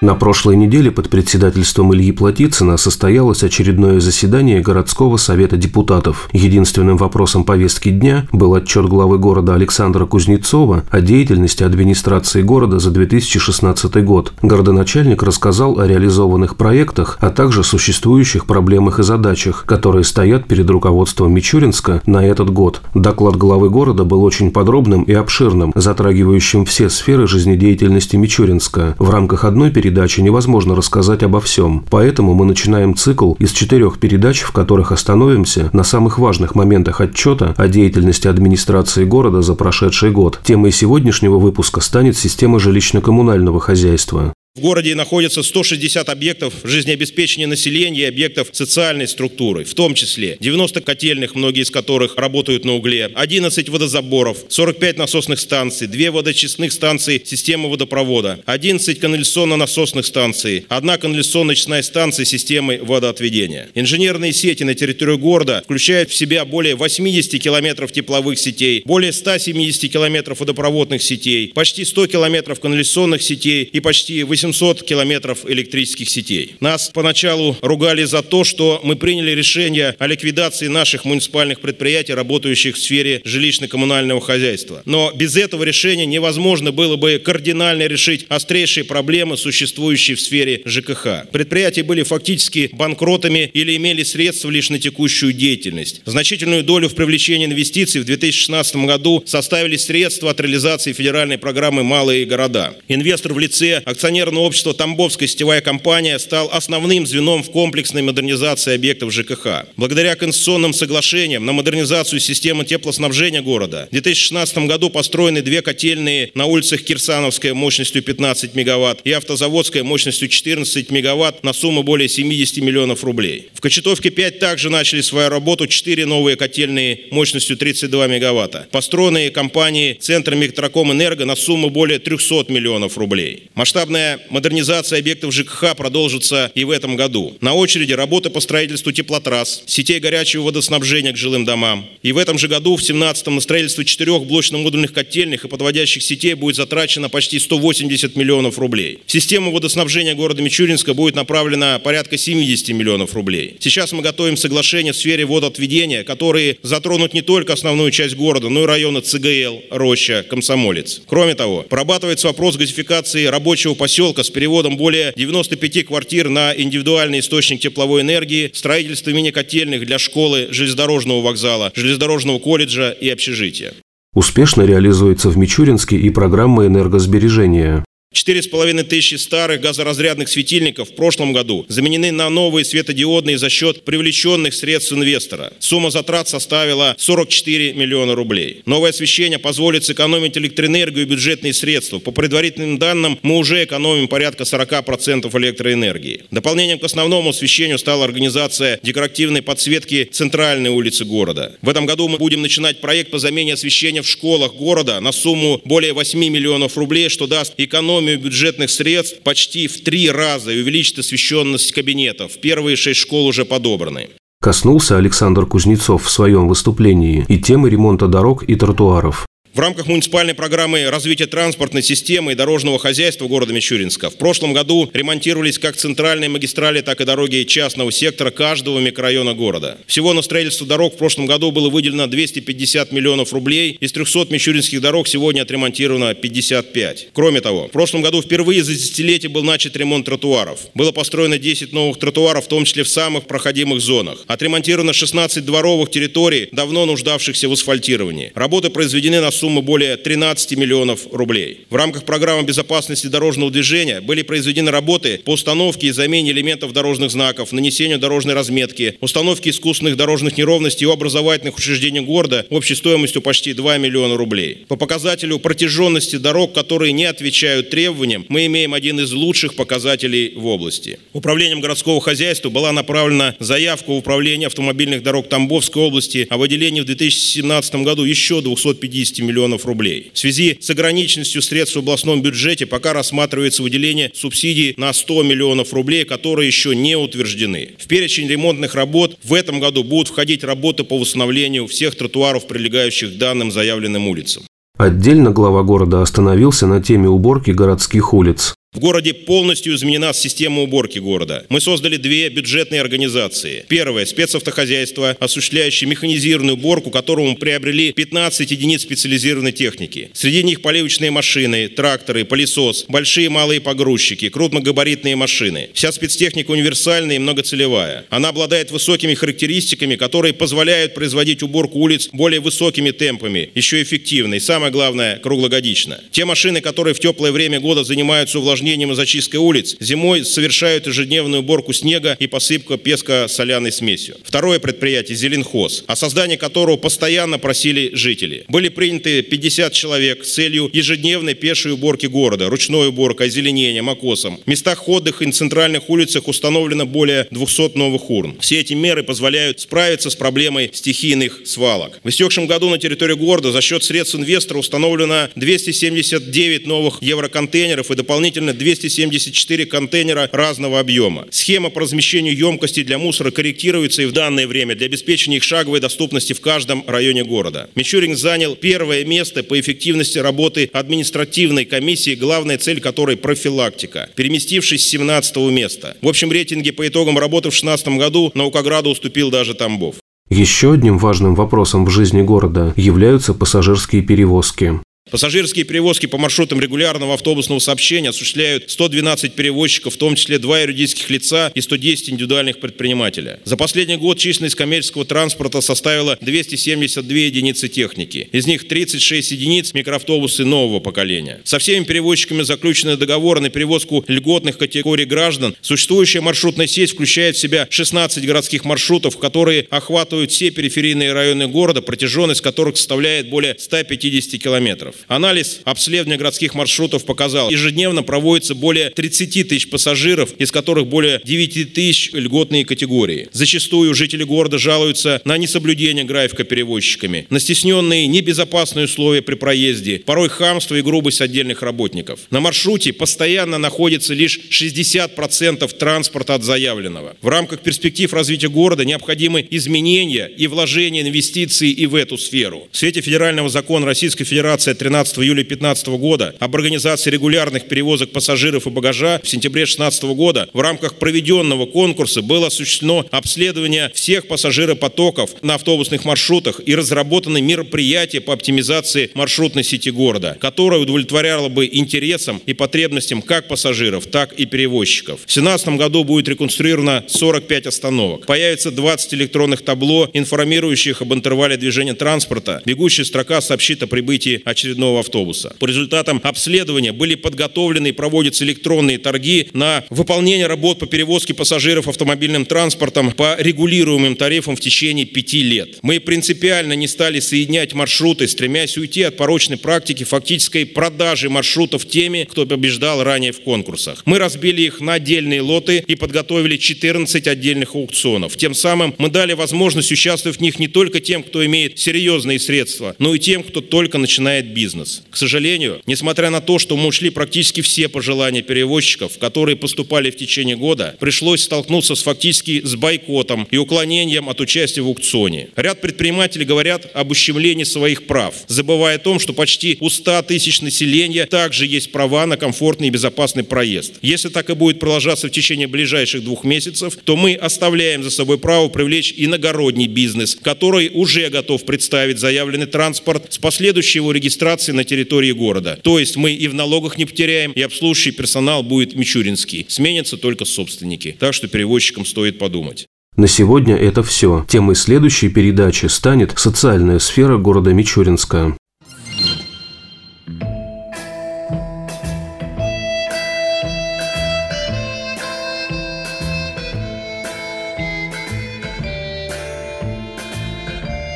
На прошлой неделе под председательством Ильи Платицына состоялось очередное заседание городского совета депутатов. Единственным вопросом повестки дня был отчет главы города Александра Кузнецова о деятельности администрации города за 2016 год. Городоначальник рассказал о реализованных проектах, а также существующих проблемах и задачах, которые стоят перед руководством Мичуринска на этот год. Доклад главы города был очень подробным и обширным, затрагивающим все сферы жизнедеятельности Мичуринска. В рамках одной передачи передаче невозможно рассказать обо всем, поэтому мы начинаем цикл из четырех передач, в которых остановимся на самых важных моментах отчета о деятельности администрации города за прошедший год. Темой сегодняшнего выпуска станет система жилищно-коммунального хозяйства. В городе находится 160 объектов жизнеобеспечения населения и объектов социальной структуры, в том числе 90 котельных, многие из которых работают на угле, 11 водозаборов, 45 насосных станций, 2 водочистных станции системы водопровода, 11 канализационно-насосных станций, одна канализационно-чистная станция системы водоотведения. Инженерные сети на территории города включают в себя более 80 километров тепловых сетей, более 170 километров водопроводных сетей, почти 100 километров канализационных сетей и почти 800 800 километров электрических сетей. Нас поначалу ругали за то, что мы приняли решение о ликвидации наших муниципальных предприятий, работающих в сфере жилищно-коммунального хозяйства. Но без этого решения невозможно было бы кардинально решить острейшие проблемы, существующие в сфере ЖКХ. Предприятия были фактически банкротами или имели средства лишь на текущую деятельность. Значительную долю в привлечении инвестиций в 2016 году составили средства от реализации федеральной программы «Малые города». Инвестор в лице акционерного акционерное общество «Тамбовская сетевая компания» стал основным звеном в комплексной модернизации объектов ЖКХ. Благодаря конституционным соглашениям на модернизацию системы теплоснабжения города в 2016 году построены две котельные на улицах Кирсановская мощностью 15 мегаватт и Автозаводская мощностью 14 мегаватт на сумму более 70 миллионов рублей. В Кочетовке 5 также начали свою работу 4 новые котельные мощностью 32 мегаватта, построенные компанией Центр Миктроком Энерго на сумму более 300 миллионов рублей. Масштабная модернизация объектов ЖКХ продолжится и в этом году. На очереди работы по строительству теплотрасс, сетей горячего водоснабжения к жилым домам. И в этом же году, в 17-м, на строительство четырех блочно-модульных котельных и подводящих сетей будет затрачено почти 180 миллионов рублей. В систему водоснабжения города Мичуринска будет направлено порядка 70 миллионов рублей. Сейчас мы готовим соглашения в сфере водоотведения, которые затронут не только основную часть города, но и районы ЦГЛ, Роща, Комсомолец. Кроме того, прорабатывается вопрос газификации рабочего поселка поселка с переводом более 95 квартир на индивидуальный источник тепловой энергии, строительство мини-котельных для школы, железнодорожного вокзала, железнодорожного колледжа и общежития. Успешно реализуется в Мичуринске и программа энергосбережения. Четыре с половиной тысячи старых газоразрядных светильников в прошлом году заменены на новые светодиодные за счет привлеченных средств инвестора. Сумма затрат составила 44 миллиона рублей. Новое освещение позволит сэкономить электроэнергию и бюджетные средства. По предварительным данным, мы уже экономим порядка 40% электроэнергии. Дополнением к основному освещению стала организация декоративной подсветки центральной улицы города. В этом году мы будем начинать проект по замене освещения в школах города на сумму более 8 миллионов рублей, что даст экономию экономию бюджетных средств почти в три раза и увеличит освещенность кабинетов. Первые шесть школ уже подобраны. Коснулся Александр Кузнецов в своем выступлении и темы ремонта дорог и тротуаров. В рамках муниципальной программы развития транспортной системы и дорожного хозяйства города Мичуринска в прошлом году ремонтировались как центральные магистрали, так и дороги частного сектора каждого микрорайона города. Всего на строительство дорог в прошлом году было выделено 250 миллионов рублей. Из 300 мичуринских дорог сегодня отремонтировано 55. Кроме того, в прошлом году впервые за десятилетие был начат ремонт тротуаров. Было построено 10 новых тротуаров, в том числе в самых проходимых зонах. Отремонтировано 16 дворовых территорий, давно нуждавшихся в асфальтировании. Работы произведены на суммы более 13 миллионов рублей. В рамках программы безопасности дорожного движения были произведены работы по установке и замене элементов дорожных знаков, нанесению дорожной разметки, установке искусственных дорожных неровностей у образовательных учреждений города общей стоимостью почти 2 миллиона рублей. По показателю протяженности дорог, которые не отвечают требованиям, мы имеем один из лучших показателей в области. Управлением городского хозяйства была направлена заявка в управление автомобильных дорог Тамбовской области о выделении в 2017 году еще 250 миллионов рублей. В связи с ограниченностью средств в областном бюджете пока рассматривается выделение субсидий на 100 миллионов рублей, которые еще не утверждены. В перечень ремонтных работ в этом году будут входить работы по восстановлению всех тротуаров, прилегающих к данным заявленным улицам. Отдельно глава города остановился на теме уборки городских улиц. В городе полностью изменена система уборки города. Мы создали две бюджетные организации. Первое – спецавтохозяйство, осуществляющее механизированную уборку, которому приобрели 15 единиц специализированной техники. Среди них поливочные машины, тракторы, пылесос, большие и малые погрузчики, крупногабаритные машины. Вся спецтехника универсальная и многоцелевая. Она обладает высокими характеристиками, которые позволяют производить уборку улиц более высокими темпами, еще эффективно и, самое главное, круглогодично. Те машины, которые в теплое время года занимаются увлажнением увлажнением и зачисткой улиц, зимой совершают ежедневную уборку снега и посыпку песко-соляной смесью. Второе предприятие – Зеленхоз, о создании которого постоянно просили жители. Были приняты 50 человек с целью ежедневной пешей уборки города, ручной уборкой, озеленением, окосом. В местах отдыха и на центральных улицах установлено более 200 новых урн. Все эти меры позволяют справиться с проблемой стихийных свалок. В истекшем году на территории города за счет средств инвестора установлено 279 новых евроконтейнеров и дополнительно установлено 274 контейнера разного объема. Схема по размещению емкостей для мусора корректируется и в данное время для обеспечения их шаговой доступности в каждом районе города. Мичуринг занял первое место по эффективности работы административной комиссии, главная цель которой – профилактика, переместившись с 17 места. В общем рейтинге по итогам работы в 2016 году Наукограду уступил даже Тамбов. Еще одним важным вопросом в жизни города являются пассажирские перевозки. Пассажирские перевозки по маршрутам регулярного автобусного сообщения осуществляют 112 перевозчиков, в том числе два юридических лица и 110 индивидуальных предпринимателей. За последний год численность коммерческого транспорта составила 272 единицы техники. Из них 36 единиц микроавтобусы нового поколения. Со всеми перевозчиками заключены договоры на перевозку льготных категорий граждан. Существующая маршрутная сеть включает в себя 16 городских маршрутов, которые охватывают все периферийные районы города, протяженность которых составляет более 150 километров. Анализ обследования городских маршрутов показал, ежедневно проводится более 30 тысяч пассажиров, из которых более 9 тысяч льготные категории. Зачастую жители города жалуются на несоблюдение графика перевозчиками, на стесненные небезопасные условия при проезде, порой хамство и грубость отдельных работников. На маршруте постоянно находится лишь 60% транспорта от заявленного. В рамках перспектив развития города необходимы изменения и вложения инвестиций и в эту сферу. В свете федерального закона Российской Федерации 13 июля 2015 года об организации регулярных перевозок пассажиров и багажа в сентябре 2016 года в рамках проведенного конкурса было осуществлено обследование всех пассажиропотоков на автобусных маршрутах и разработаны мероприятия по оптимизации маршрутной сети города, которая удовлетворяла бы интересам и потребностям как пассажиров, так и перевозчиков. В 2017 году будет реконструировано 45 остановок. Появится 20 электронных табло, информирующих об интервале движения транспорта. Бегущая строка сообщит о прибытии очередного очередного автобуса. По результатам обследования были подготовлены и проводятся электронные торги на выполнение работ по перевозке пассажиров автомобильным транспортом по регулируемым тарифам в течение пяти лет. Мы принципиально не стали соединять маршруты, стремясь уйти от порочной практики фактической продажи маршрутов теми, кто побеждал ранее в конкурсах. Мы разбили их на отдельные лоты и подготовили 14 отдельных аукционов. Тем самым мы дали возможность участвовать в них не только тем, кто имеет серьезные средства, но и тем, кто только начинает бизнес бизнес. К сожалению, несмотря на то, что мы ушли практически все пожелания перевозчиков, которые поступали в течение года, пришлось столкнуться с фактически с бойкотом и уклонением от участия в аукционе. Ряд предпринимателей говорят об ущемлении своих прав, забывая о том, что почти у 100 тысяч населения также есть права на комфортный и безопасный проезд. Если так и будет продолжаться в течение ближайших двух месяцев, то мы оставляем за собой право привлечь иногородний бизнес, который уже готов представить заявленный транспорт с последующей его регистрацией администрации на территории города. То есть мы и в налогах не потеряем, и обслуживающий персонал будет мичуринский. Сменятся только собственники. Так что перевозчикам стоит подумать. На сегодня это все. Темой следующей передачи станет социальная сфера города Мичуринска.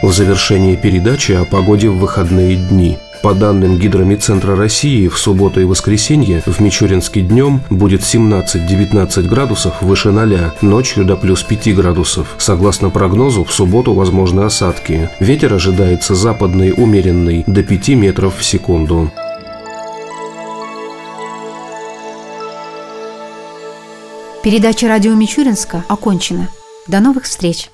В завершении передачи о погоде в выходные дни – по данным Гидромедцентра России, в субботу и воскресенье в Мичуринске днем будет 17-19 градусов выше 0, ночью до плюс 5 градусов. Согласно прогнозу, в субботу возможны осадки. Ветер ожидается западный умеренный до 5 метров в секунду. Передача радио Мичуринска окончена. До новых встреч!